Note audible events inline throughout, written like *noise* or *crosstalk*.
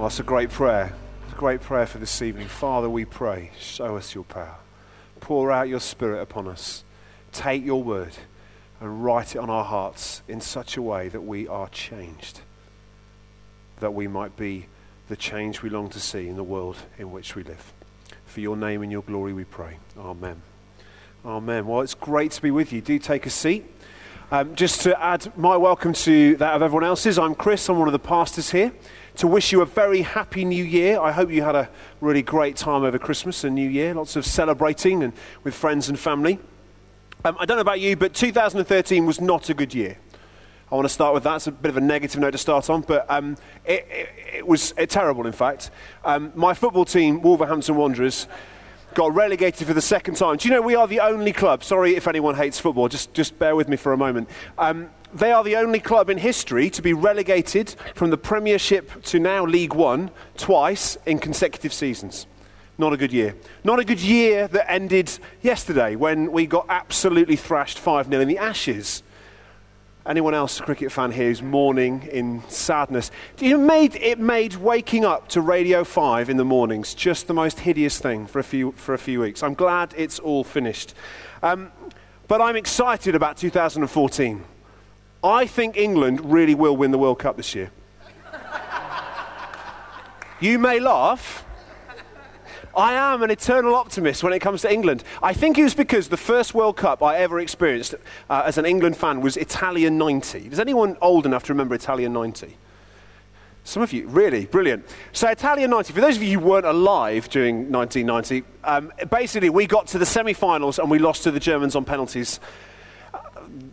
Well, that's a great prayer. It's a great prayer for this evening. Father, we pray, show us your power. Pour out your spirit upon us. Take your word and write it on our hearts in such a way that we are changed, that we might be the change we long to see in the world in which we live. For your name and your glory we pray. Amen. Amen. Well, it's great to be with you. Do take a seat. Um, just to add my welcome to that of everyone else's, I'm Chris. I'm one of the pastors here. To wish you a very happy new year. I hope you had a really great time over Christmas and New Year. Lots of celebrating and with friends and family. Um, I don't know about you, but 2013 was not a good year. I want to start with that. It's a bit of a negative note to start on, but um, it, it, it, was uh, terrible, in fact. Um, my football team, Wolverhampton Wanderers, got relegated for the second time. Do you know we are the only club? Sorry if anyone hates football, just, just bear with me for a moment. Um, they are the only club in history to be relegated from the Premiership to now League One twice in consecutive seasons. Not a good year. Not a good year that ended yesterday when we got absolutely thrashed 5 0 in the Ashes. Anyone else, a cricket fan here, who's mourning in sadness? It made, it made waking up to Radio 5 in the mornings just the most hideous thing for a few, for a few weeks. I'm glad it's all finished. Um, but I'm excited about 2014. I think England really will win the World Cup this year. you may laugh. I am an eternal optimist when it comes to England. I think it was because the first World Cup I ever experienced uh, as an England fan was Italia 90. Does anyone old enough to remember Italia 90? Some of you, really, brilliant. So, Italia 90, for those of you who weren't alive during 1990, um, basically we got to the semi finals and we lost to the Germans on penalties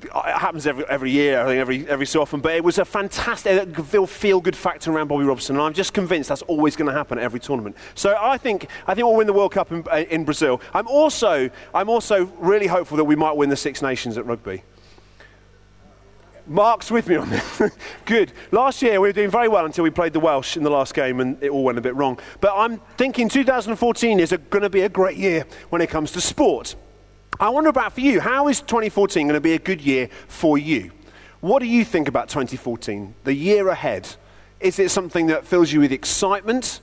it happens every, every year, I think, every, every so often. But it was a fantastic, feel good factor around Bobby Robson. And I'm just convinced that's always going to happen at every tournament. So I think, I think we'll win the World Cup in, uh, in Brazil. I'm also, I'm also really hopeful that we might win the Six Nations at rugby. Mark's with me on this. *laughs* Good. Last year we were doing very well until we played the Welsh in the last game and it all went a bit wrong. But I'm thinking 2014 is going to be a great year when it comes to sport. I wonder about for you, how is 2014 going to be a good year for you? What do you think about 2014, the year ahead? Is it something that fills you with excitement?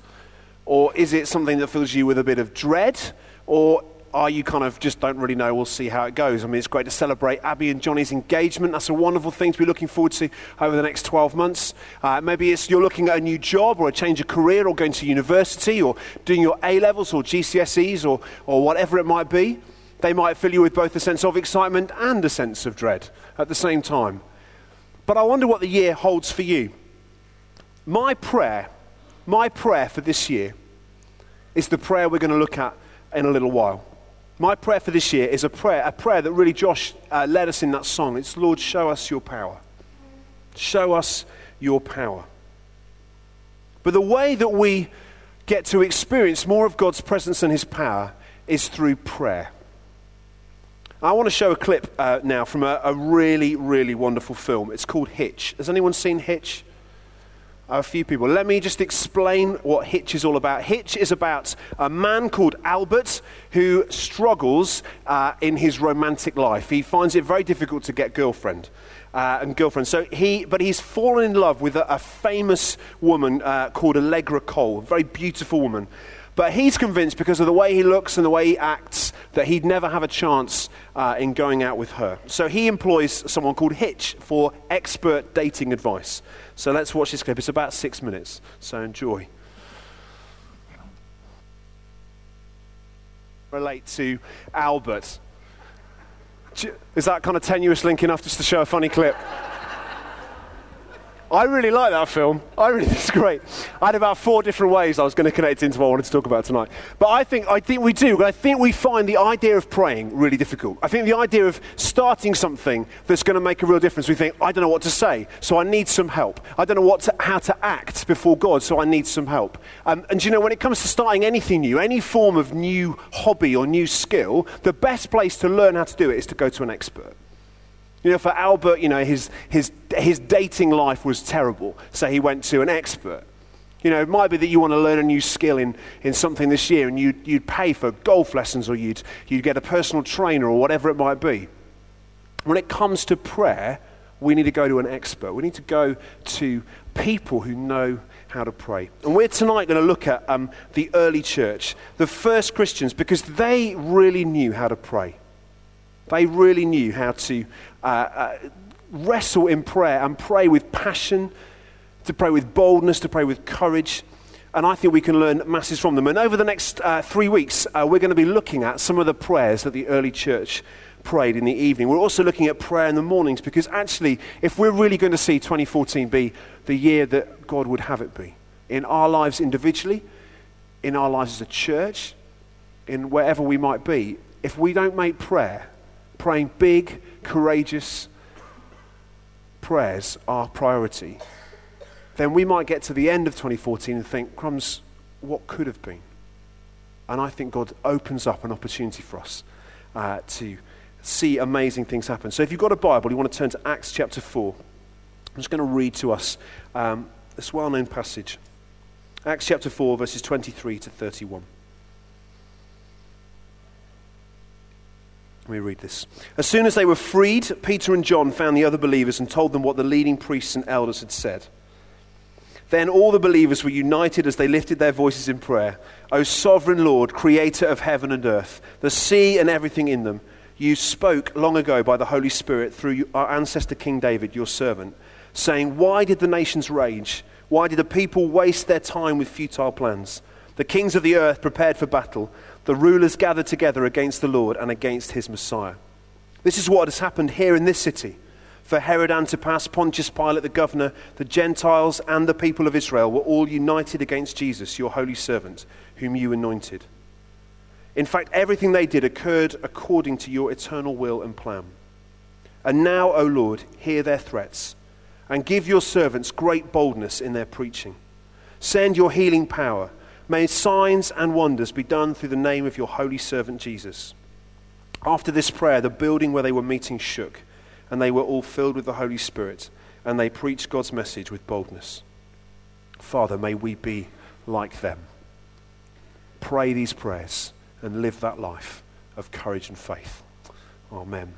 Or is it something that fills you with a bit of dread? Or are you kind of just don't really know? We'll see how it goes. I mean, it's great to celebrate Abby and Johnny's engagement. That's a wonderful thing to be looking forward to over the next 12 months. Uh, maybe it's you're looking at a new job or a change of career or going to university or doing your A levels or GCSEs or, or whatever it might be. They might fill you with both a sense of excitement and a sense of dread at the same time. But I wonder what the year holds for you. My prayer, my prayer for this year is the prayer we're going to look at in a little while. My prayer for this year is a prayer, a prayer that really Josh uh, led us in that song. It's Lord, show us your power. Show us your power. But the way that we get to experience more of God's presence and his power is through prayer. I want to show a clip uh, now from a, a, really, really wonderful film. It's called Hitch. Has anyone seen Hitch? A few people. Let me just explain what Hitch is all about. Hitch is about a man called Albert who struggles uh, in his romantic life. He finds it very difficult to get girlfriend. Uh, and girlfriend. So he, but he's fallen in love with a, a famous woman uh, called Allegra Cole, a very beautiful woman. But he's convinced because of the way he looks and the way he acts that he'd never have a chance uh, in going out with her. So he employs someone called Hitch for expert dating advice. So let's watch this clip. It's about six minutes, so enjoy. Relate to Albert. Is that kind of tenuous link enough just to show a funny clip? I really like that film. I really *laughs* think it's great. I had about four different ways I was going to connect into what I wanted to talk about tonight. But I think, I think we do. I think we find the idea of praying really difficult. I think the idea of starting something that's going to make a real difference, we think, I don't know what to say, so I need some help. I don't know what to, how to act before God, so I need some help. Um, and you know, when it comes to starting anything new, any form of new hobby or new skill, the best place to learn how to do it is to go to an expert. You know, for Albert, you know, his, his, his dating life was terrible, so he went to an expert. You know, it might be that you want to learn a new skill in, in something this year and you'd, you'd pay for golf lessons or you'd, you'd get a personal trainer or whatever it might be. When it comes to prayer, we need to go to an expert. We need to go to people who know how to pray. And we're tonight going to look at um, the early church, the first Christians, because they really knew how to pray. They really knew how to uh, uh, wrestle in prayer and pray with passion, to pray with boldness, to pray with courage. And I think we can learn masses from them. And over the next uh, three weeks, uh, we're going to be looking at some of the prayers that the early church prayed in the evening. We're also looking at prayer in the mornings because actually, if we're really going to see 2014 be the year that God would have it be, in our lives individually, in our lives as a church, in wherever we might be, if we don't make prayer, praying big, courageous prayers our priority, then we might get to the end of 2014 and think, crumbs, what could have been? And I think God opens up an opportunity for us uh, to see amazing things happen. So if you've got a Bible, you want to turn to Acts chapter 4. I'm just going to read to us um, this well known passage Acts chapter 4, verses 23 to 31. Let me read this. As soon as they were freed, Peter and John found the other believers and told them what the leading priests and elders had said. Then all the believers were united as they lifted their voices in prayer. O sovereign Lord, creator of heaven and earth, the sea and everything in them, you spoke long ago by the Holy Spirit through our ancestor King David, your servant, saying, Why did the nations rage? Why did the people waste their time with futile plans? The kings of the earth prepared for battle the rulers gathered together against the Lord and against his Messiah. This is what has happened here in this city. For Herod Antipas, Pontius Pilate, the governor, the Gentiles, and the people of Israel were all united against Jesus, your holy servant, whom you anointed. In fact, everything they did occurred according to your eternal will and plan. And now, O Lord, hear their threats, and give your servants great boldness in their preaching. Send your healing power May signs and wonders be done through the name of your holy servant Jesus. After this prayer, the building where they were meeting shook, and they were all filled with the Holy Spirit, and they preached God's message with boldness. Father, may we be like them. Pray these prayers and live that life of courage and faith. Amen.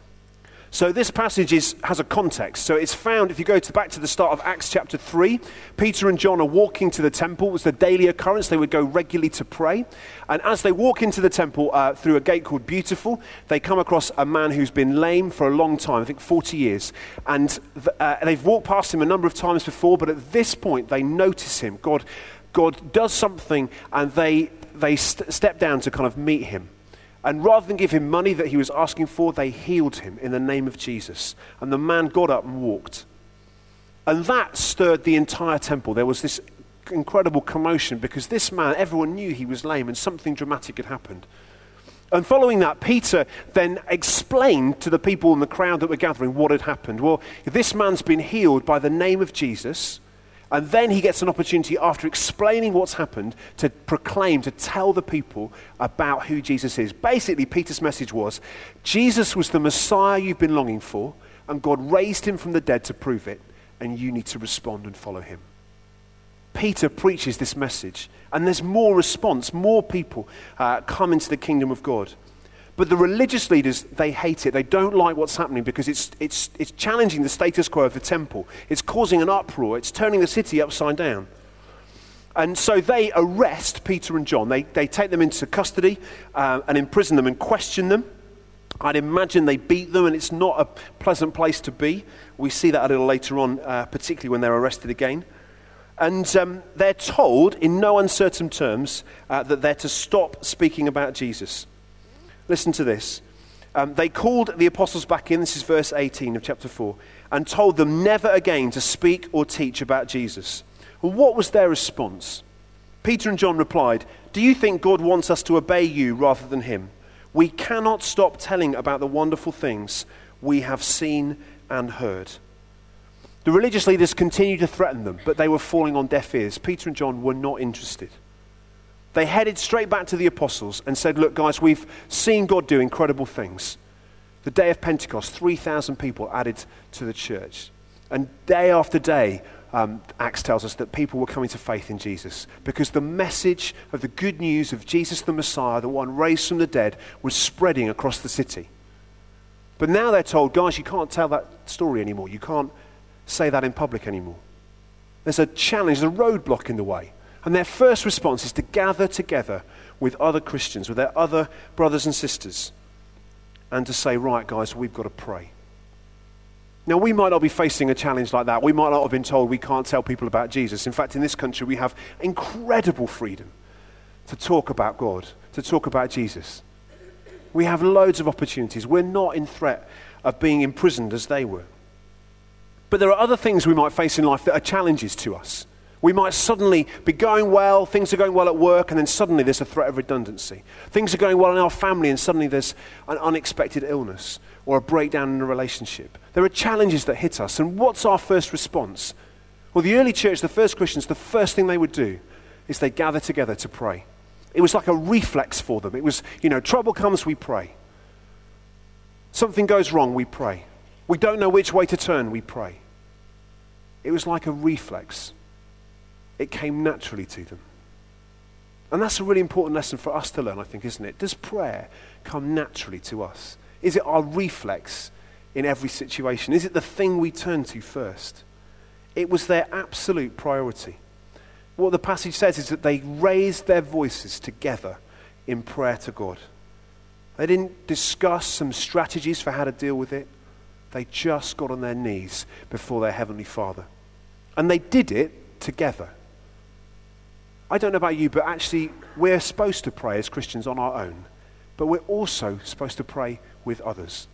So this passage is, has a context. So it's found, if you go to, back to the start of Acts chapter 3, Peter and John are walking to the temple. It was the daily occurrence. They would go regularly to pray. And as they walk into the temple uh, through a gate called Beautiful, they come across a man who's been lame for a long time, I think 40 years. And th- uh, they've walked past him a number of times before, but at this point they notice him. God, God does something and they, they st- step down to kind of meet him. And rather than give him money that he was asking for, they healed him in the name of Jesus. And the man got up and walked. And that stirred the entire temple. There was this incredible commotion because this man, everyone knew he was lame and something dramatic had happened. And following that, Peter then explained to the people in the crowd that were gathering what had happened. Well, this man's been healed by the name of Jesus. And then he gets an opportunity, after explaining what's happened, to proclaim, to tell the people about who Jesus is. Basically, Peter's message was Jesus was the Messiah you've been longing for, and God raised him from the dead to prove it, and you need to respond and follow him. Peter preaches this message, and there's more response, more people uh, come into the kingdom of God. But the religious leaders, they hate it. They don't like what's happening because it's, it's, it's challenging the status quo of the temple. It's causing an uproar. It's turning the city upside down. And so they arrest Peter and John. They, they take them into custody uh, and imprison them and question them. I'd imagine they beat them, and it's not a pleasant place to be. We see that a little later on, uh, particularly when they're arrested again. And um, they're told, in no uncertain terms, uh, that they're to stop speaking about Jesus. Listen to this. Um, they called the apostles back in, this is verse 18 of chapter 4, and told them never again to speak or teach about Jesus. Well, what was their response? Peter and John replied, Do you think God wants us to obey you rather than him? We cannot stop telling about the wonderful things we have seen and heard. The religious leaders continued to threaten them, but they were falling on deaf ears. Peter and John were not interested they headed straight back to the apostles and said, Look, guys, we've seen God do incredible things. The day of Pentecost, 3,000 people added to the church. And day after day, um, Acts tells us that people were coming to faith in Jesus because the message of the good news of Jesus the Messiah, the one raised from the dead, was spreading across the city. But now they're told, guys, you can't tell that story anymore. You can't say that in public anymore. there's a challenge, there's a roadblock in the way. And their first response is to gather together with other Christians, with their other brothers and sisters, and to say, right, guys, we've got to pray. Now, we might not be facing a challenge like that. We might not have been told we can't tell people about Jesus. In fact, in this country, we have incredible freedom to talk about God, to talk about Jesus. We have loads of opportunities. We're not in threat of being imprisoned as they were. But there are other things we might face in life that are challenges to us. We might suddenly be going well, things are going well at work, and then suddenly there's a threat of redundancy. Things are going well in our family, and suddenly there's an unexpected illness or a breakdown in a relationship. There are challenges that hit us, and what's our first response? Well, the early church, the first Christians, the first thing they would do is they gather together to pray. It was like a reflex for them. It was, you know, trouble comes, we pray. Something goes wrong, we pray. We don't know which way to turn, we pray. It was like a reflex. It came naturally to them. And that's a really important lesson for us to learn, I think, isn't it? Does prayer come naturally to us? Is it our reflex in every situation? Is it the thing we turn to first? It was their absolute priority. What the passage says is that they raised their voices together in prayer to God. They didn't discuss some strategies for how to deal with it. They just got on their knees before their Heavenly Father. And they did it together. I don't know about you, but actually, we're supposed to pray as Christians on our own, but we're also supposed to pray with others.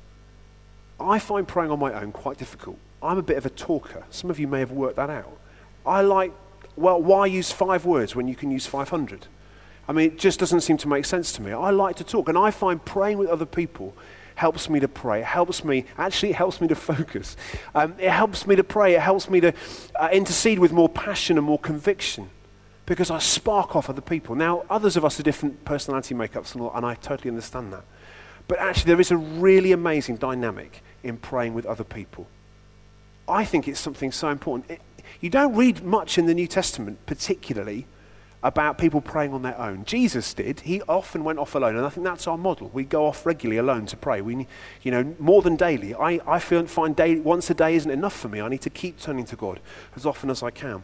I find praying on my own quite difficult. I'm a bit of a talker. Some of you may have worked that out. I like, well, why use five words when you can use 500? I mean, it just doesn't seem to make sense to me. I like to talk, and I find praying with other people helps me to pray. It helps me, actually, it helps me to *laughs* focus. Um, it helps me to pray. It helps me to uh, intercede with more passion and more conviction because I spark off other people. Now, others of us are different personality makeups, and, all, and I totally understand that. But actually, there is a really amazing dynamic in praying with other people. I think it's something so important. It, you don't read much in the New Testament, particularly about people praying on their own. Jesus did. He often went off alone, and I think that's our model. We go off regularly alone to pray. We, you know, more than daily. I, I feel, find daily, once a day isn't enough for me. I need to keep turning to God as often as I can.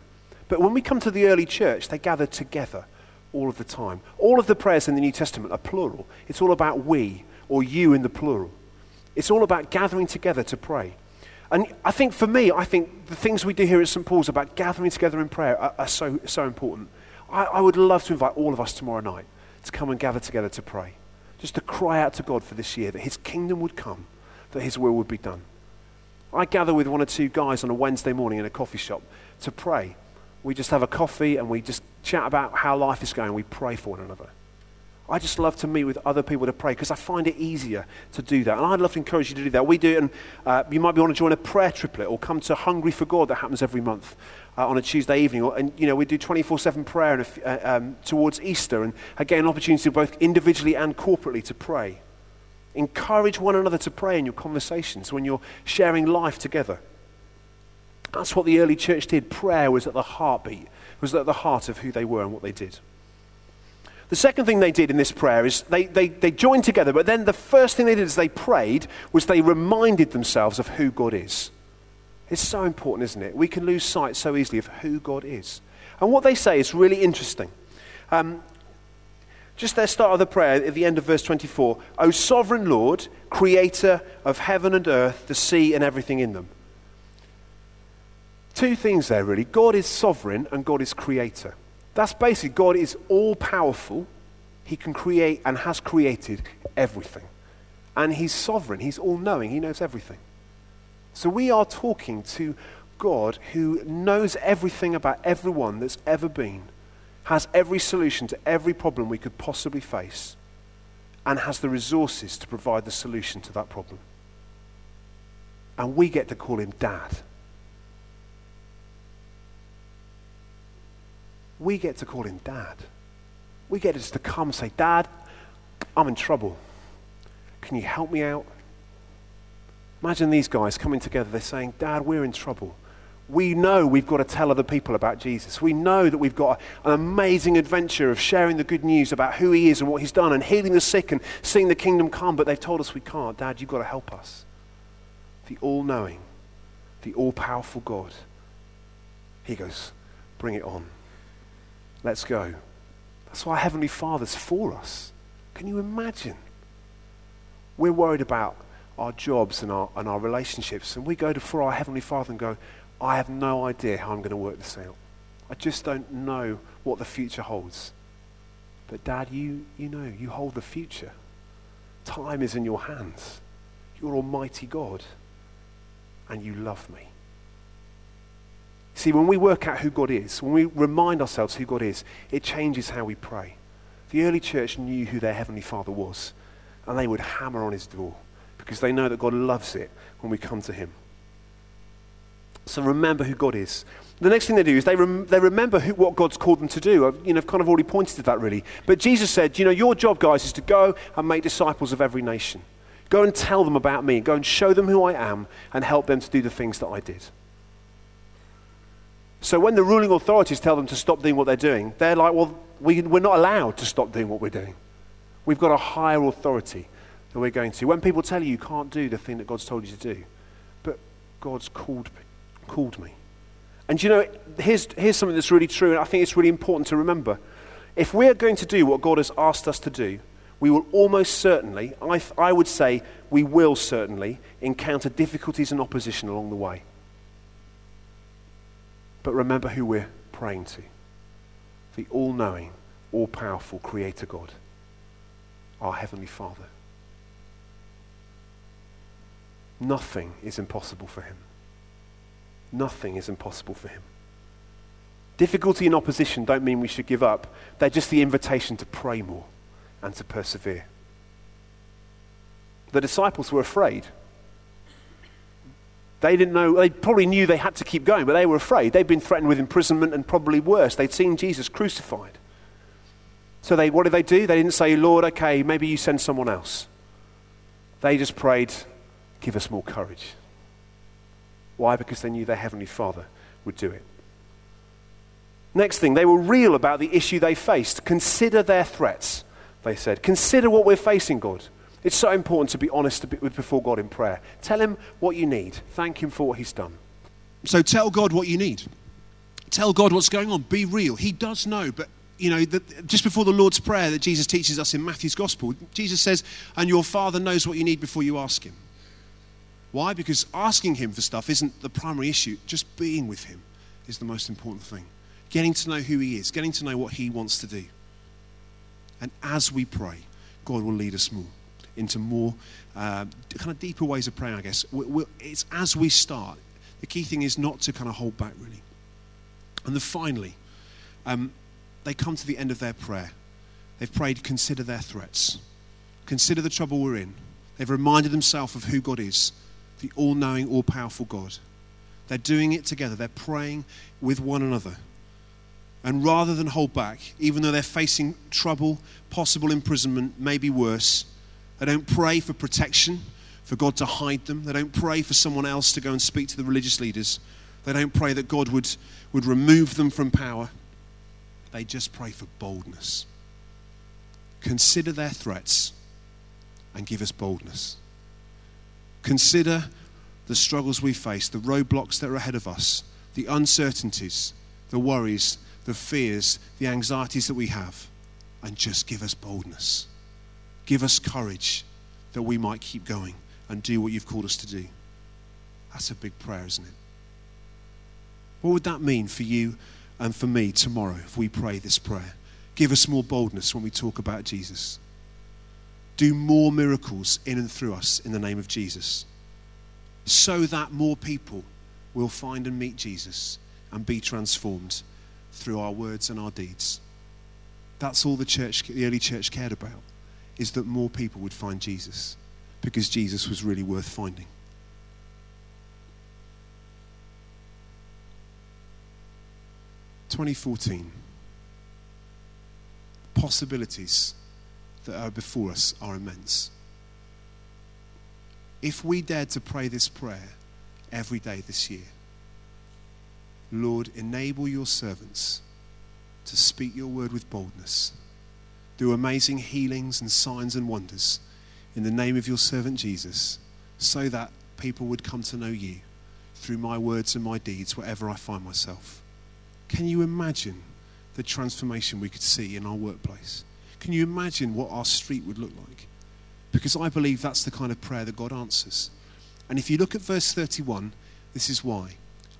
But when we come to the early church, they gathered together all of the time. All of the prayers in the New Testament are plural. It's all about we or you in the plural. It's all about gathering together to pray. And I think for me, I think the things we do here at St. Paul's about gathering together in prayer are, are so, so important. I, I would love to invite all of us tomorrow night to come and gather together to pray. Just to cry out to God for this year that His kingdom would come, that His will would be done. I gather with one or two guys on a Wednesday morning in a coffee shop to pray. We just have a coffee and we just chat about how life is going. We pray for one another. I just love to meet with other people to pray because I find it easier to do that. And I'd love to encourage you to do that. We do it, and uh, you might be want to join a prayer triplet or come to Hungry for God that happens every month uh, on a Tuesday evening. Or, and, you know, we do 24 7 prayer uh, um, towards Easter. And again, an opportunity both individually and corporately to pray. Encourage one another to pray in your conversations when you're sharing life together. That's what the early church did. Prayer was at the heartbeat, was at the heart of who they were and what they did. The second thing they did in this prayer is they, they, they joined together, but then the first thing they did as they prayed was they reminded themselves of who God is. It's so important, isn't it? We can lose sight so easily of who God is. And what they say is really interesting. Um, just their start of the prayer at the end of verse 24 O sovereign Lord, creator of heaven and earth, the sea, and everything in them. Two things there, really. God is sovereign and God is creator. That's basically God is all powerful. He can create and has created everything. And He's sovereign. He's all knowing. He knows everything. So we are talking to God who knows everything about everyone that's ever been, has every solution to every problem we could possibly face, and has the resources to provide the solution to that problem. And we get to call him Dad. We get to call him dad. We get to come and say, Dad, I'm in trouble. Can you help me out? Imagine these guys coming together. They're saying, Dad, we're in trouble. We know we've got to tell other people about Jesus. We know that we've got an amazing adventure of sharing the good news about who he is and what he's done and healing the sick and seeing the kingdom come, but they've told us we can't. Dad, you've got to help us. The all knowing, the all powerful God. He goes, Bring it on. Let's go. That's why Heavenly Father's for us. Can you imagine? We're worried about our jobs and our, and our relationships, and we go to for our Heavenly Father and go, I have no idea how I'm going to work this out. I just don't know what the future holds. But, Dad, you, you know, you hold the future. Time is in your hands. You're Almighty God, and you love me. See, when we work out who God is, when we remind ourselves who God is, it changes how we pray. The early church knew who their Heavenly Father was, and they would hammer on his door because they know that God loves it when we come to him. So remember who God is. The next thing they do is they, rem- they remember who, what God's called them to do. I've, you know, I've kind of already pointed to that really. But Jesus said, you know, your job, guys, is to go and make disciples of every nation. Go and tell them about me. Go and show them who I am and help them to do the things that I did. So when the ruling authorities tell them to stop doing what they're doing, they're like, well, we, we're not allowed to stop doing what we're doing. We've got a higher authority that we're going to. When people tell you you can't do the thing that God's told you to do, but God's called, called me. And you know, here's, here's something that's really true, and I think it's really important to remember. If we're going to do what God has asked us to do, we will almost certainly, I, I would say, we will certainly encounter difficulties and opposition along the way. But remember who we're praying to the all knowing, all powerful Creator God, our Heavenly Father. Nothing is impossible for Him. Nothing is impossible for Him. Difficulty and opposition don't mean we should give up, they're just the invitation to pray more and to persevere. The disciples were afraid. They didn't know, they probably knew they had to keep going, but they were afraid. They'd been threatened with imprisonment and probably worse. They'd seen Jesus crucified. So they, what did they do? They didn't say, Lord, okay, maybe you send someone else. They just prayed, give us more courage. Why? Because they knew their Heavenly Father would do it. Next thing, they were real about the issue they faced. Consider their threats, they said. Consider what we're facing, God. It's so important to be honest before God in prayer. Tell Him what you need. Thank Him for what He's done. So tell God what you need. Tell God what's going on. Be real. He does know, but you know, the, just before the Lord's Prayer that Jesus teaches us in Matthew's Gospel, Jesus says, And your Father knows what you need before you ask Him. Why? Because asking Him for stuff isn't the primary issue. Just being with Him is the most important thing. Getting to know who He is, getting to know what He wants to do. And as we pray, God will lead us more into more uh, kind of deeper ways of praying, I guess. We're, we're, it's as we start. The key thing is not to kind of hold back, really. And then finally, um, they come to the end of their prayer. They've prayed, consider their threats, consider the trouble we're in. They've reminded themselves of who God is, the all knowing, all powerful God. They're doing it together, they're praying with one another. And rather than hold back, even though they're facing trouble, possible imprisonment, maybe worse, they don't pray for protection, for God to hide them. They don't pray for someone else to go and speak to the religious leaders. They don't pray that God would, would remove them from power. They just pray for boldness. Consider their threats and give us boldness. Consider the struggles we face, the roadblocks that are ahead of us, the uncertainties, the worries, the fears, the anxieties that we have, and just give us boldness. Give us courage that we might keep going and do what you've called us to do. That's a big prayer, isn't it? What would that mean for you and for me tomorrow if we pray this prayer? Give us more boldness when we talk about Jesus. Do more miracles in and through us in the name of Jesus so that more people will find and meet Jesus and be transformed through our words and our deeds. That's all the church, the early church cared about is that more people would find Jesus because Jesus was really worth finding. Twenty fourteen. Possibilities that are before us are immense. If we dared to pray this prayer every day this year, Lord, enable your servants to speak your word with boldness do amazing healings and signs and wonders in the name of your servant Jesus, so that people would come to know you through my words and my deeds wherever I find myself. Can you imagine the transformation we could see in our workplace? Can you imagine what our street would look like? Because I believe that's the kind of prayer that God answers. And if you look at verse 31, this is why.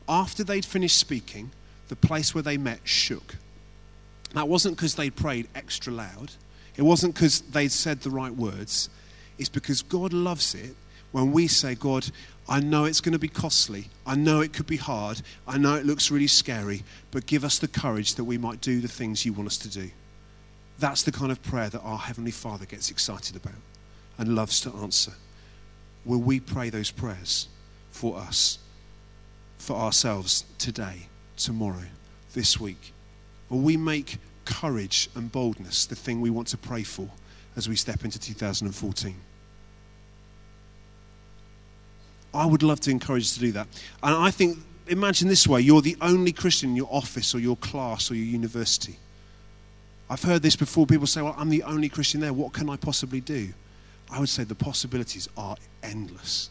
After they'd finished speaking, the place where they met shook. That wasn't because they prayed extra loud, it wasn't because they'd said the right words. It's because God loves it when we say, God, I know it's going to be costly. I know it could be hard. I know it looks really scary, but give us the courage that we might do the things you want us to do. That's the kind of prayer that our Heavenly Father gets excited about and loves to answer. Will we pray those prayers for us, for ourselves today, tomorrow, this week? Will we make courage and boldness the thing we want to pray for as we step into 2014? I would love to encourage you to do that. And I think, imagine this way you're the only Christian in your office or your class or your university. I've heard this before. People say, Well, I'm the only Christian there. What can I possibly do? I would say the possibilities are endless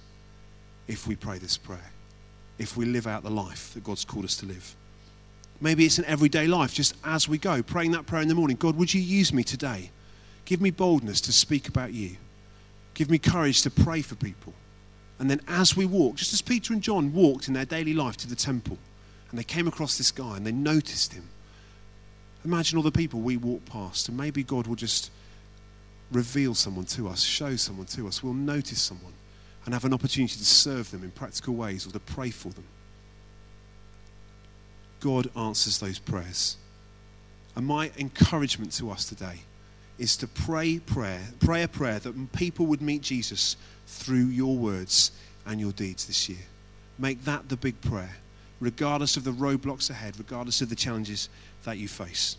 if we pray this prayer, if we live out the life that God's called us to live. Maybe it's an everyday life, just as we go, praying that prayer in the morning God, would you use me today? Give me boldness to speak about you. Give me courage to pray for people. And then as we walk, just as Peter and John walked in their daily life to the temple, and they came across this guy and they noticed him. Imagine all the people we walk past, and maybe God will just reveal someone to us, show someone to us. We'll notice someone and have an opportunity to serve them in practical ways or to pray for them. God answers those prayers. And my encouragement to us today is to pray prayer, pray a prayer that people would meet Jesus through your words and your deeds this year. Make that the big prayer, regardless of the roadblocks ahead, regardless of the challenges that you face.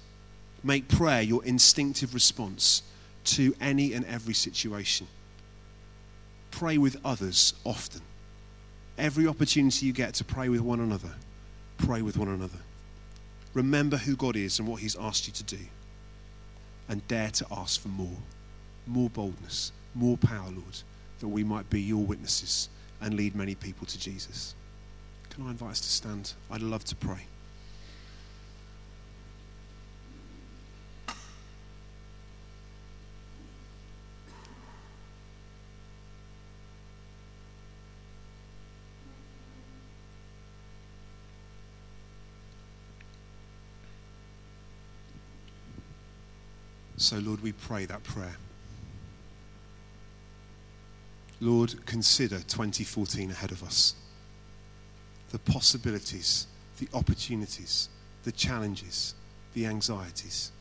Make prayer your instinctive response to any and every situation. Pray with others often. Every opportunity you get to pray with one another, pray with one another. Remember who God is and what He's asked you to do. And dare to ask for more. More boldness, more power, Lord, that we might be your witnesses and lead many people to Jesus. Can I invite us to stand? I'd love to pray. So, Lord, we pray that prayer. Lord, consider 2014 ahead of us. The possibilities, the opportunities, the challenges, the anxieties.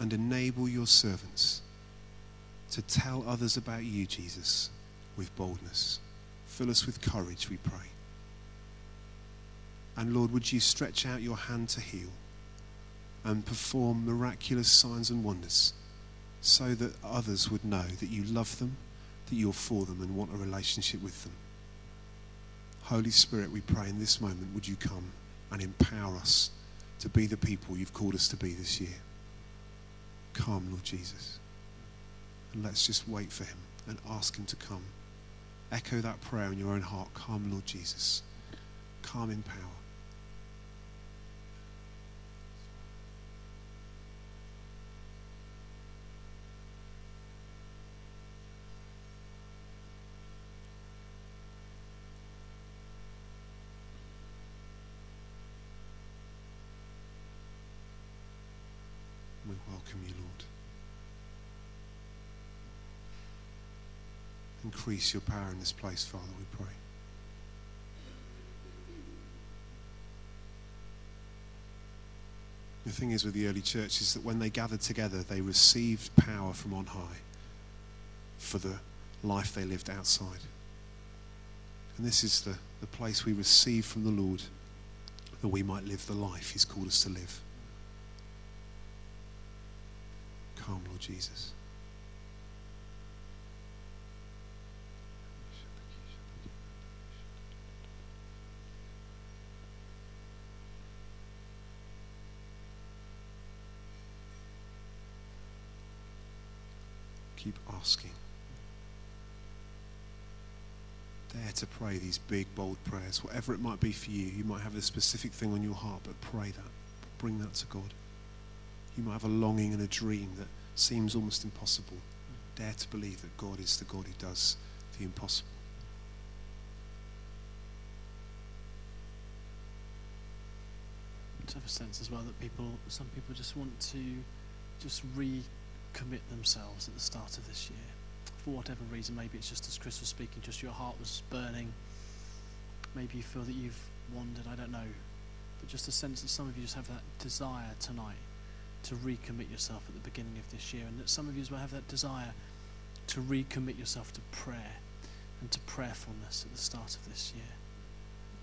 And enable your servants to tell others about you, Jesus, with boldness. Fill us with courage, we pray. And Lord, would you stretch out your hand to heal and perform miraculous signs and wonders so that others would know that you love them that you're for them and want a relationship with them. Holy Spirit, we pray in this moment, would you come and empower us to be the people you've called us to be this year? Come, Lord Jesus. And let's just wait for him and ask him to come. Echo that prayer in your own heart. Come, Lord Jesus. Come in power. We welcome you, Lord. Increase your power in this place, Father, we pray. The thing is with the early church is that when they gathered together, they received power from on high for the life they lived outside. And this is the, the place we receive from the Lord that we might live the life He's called us to live. Come, Lord Jesus. Keep asking. Dare to pray these big, bold prayers. Whatever it might be for you, you might have a specific thing on your heart, but pray that. Bring that to God. You might have a longing and a dream that seems almost impossible. Dare to believe that God is the God who does the impossible. To have a sense as well that people, some people just want to just recommit themselves at the start of this year. For whatever reason, maybe it's just as Chris was speaking, just your heart was burning. Maybe you feel that you've wandered, I don't know. But just a sense that some of you just have that desire tonight to recommit yourself at the beginning of this year, and that some of you as well have that desire to recommit yourself to prayer and to prayerfulness at the start of this year.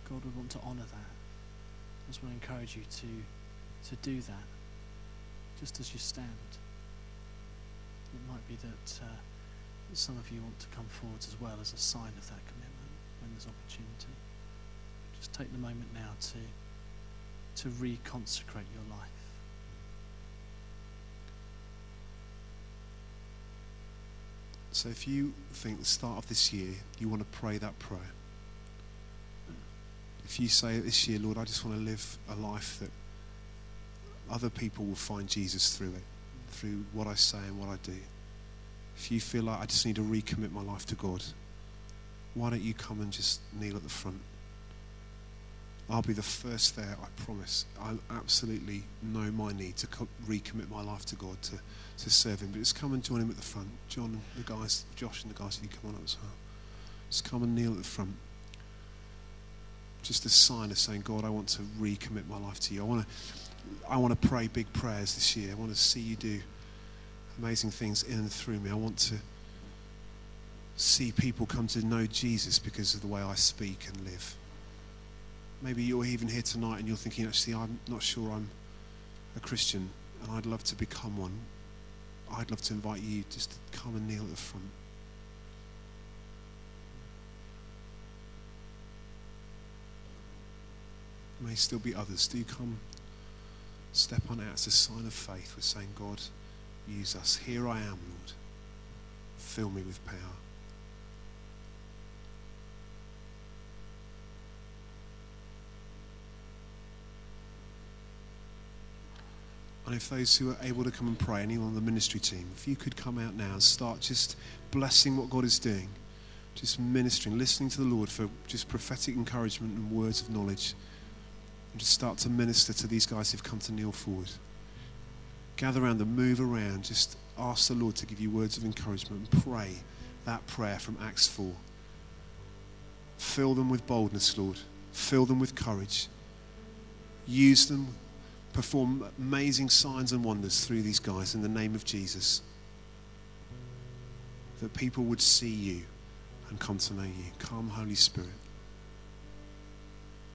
God would want to honour that. I just want to encourage you to, to do that just as you stand. It might be that, uh, some of you want to come forwards as well as a sign of that commitment when there's opportunity. Just take the moment now to, to reconsecrate your life. So if you think the start of this year, you want to pray that prayer. If you say this year, Lord, I just want to live a life that other people will find Jesus through it, through what I say and what I do. If you feel like I just need to recommit my life to God, why don't you come and just kneel at the front? I'll be the first there, I promise. I absolutely know my need to co- recommit my life to God, to, to serve Him. But just come and join Him at the front. John and the guys, Josh and the guys, you come on up as well. Just come and kneel at the front. Just a sign of saying, God, I want to recommit my life to you. I want to, I want to pray big prayers this year. I want to see you do amazing things in and through me. I want to see people come to know Jesus because of the way I speak and live. Maybe you're even here tonight and you're thinking, actually, I'm not sure I'm a Christian and I'd love to become one. I'd love to invite you just to come and kneel at the front. May still be others. Do come, step on out as a sign of faith. We're saying, God, use us. Here I am, Lord. Fill me with power. And if those who are able to come and pray, anyone on the ministry team, if you could come out now and start just blessing what God is doing, just ministering, listening to the Lord for just prophetic encouragement and words of knowledge, and just start to minister to these guys who've come to kneel forward. Gather around them, move around, just ask the Lord to give you words of encouragement and pray that prayer from Acts 4. Fill them with boldness, Lord. Fill them with courage. Use them perform amazing signs and wonders through these guys in the name of Jesus. That people would see you and come to know you. Come, Holy Spirit.